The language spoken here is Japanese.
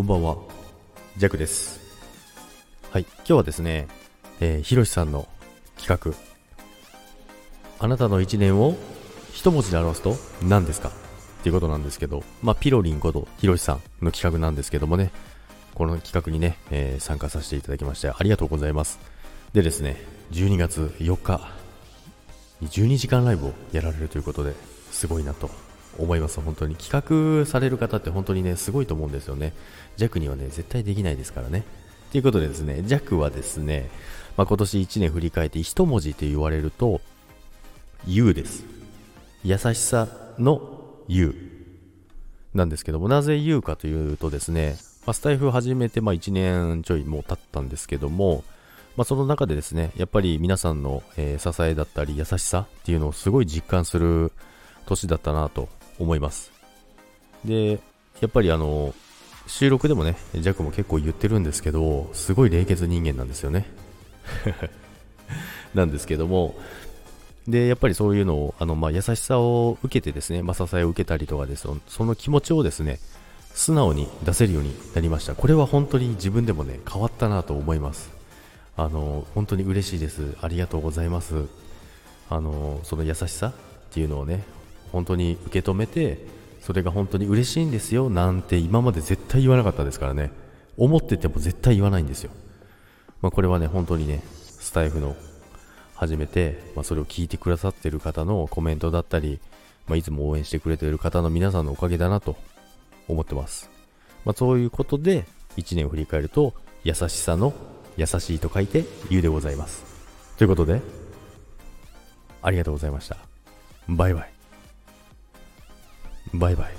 こんばんは、ジャックです。はい、今日はですね、えー、ひろしさんの企画、あなたの一年を一文字で表すと何ですか？っていうことなんですけど、まあ、ピロリンことひろしさんの企画なんですけどもね、この企画にね、えー参加させていただきましてありがとうございます。でですね、12月4日、12時間ライブをやられるということで、すごいなと思います。本当に。企画される方って本当にね、すごいと思うんですよね。弱にはね、絶対できないですからね。ということでですね、弱はですね、まあ、今年1年振り返って一文字と言われると、U です。優しさの U なんですけども、なぜ U かというとですね、まあ、スタイフ始めてまあ1年ちょいもう経ったんですけども、まあ、その中でですね、やっぱり皆さんの、え支えだったり優しさっていうのをすごい実感する年だったなと思います。で、やっぱりあの、収録でもね、ジャックも結構言ってるんですけど、すごい冷血人間なんですよね。なんですけども、で、やっぱりそういうのを、あの、まあ、優しさを受けてですね、まあ、支えを受けたりとかですそその気持ちをですね、素直に出せるようになりました。これは本当に自分でもね、変わったなと思います。あの、本当に嬉しいです。ありがとうございます。あの、その優しさっていうのをね、本当に受け止めて、それが本当に嬉しいんですよなんて今まで絶対言わなかったですからね。思ってても絶対言わないんですよ。まあ、これはね、本当にね、スタイフの始めて、まあ、それを聞いてくださってる方のコメントだったり、まあ、いつも応援してくれてる方の皆さんのおかげだなと思ってます。まあ、そういうことで、1年を振り返ると、優しさの優しいと書いて、ゆうでございます。ということで、ありがとうございました。バイバイ。Bye bye.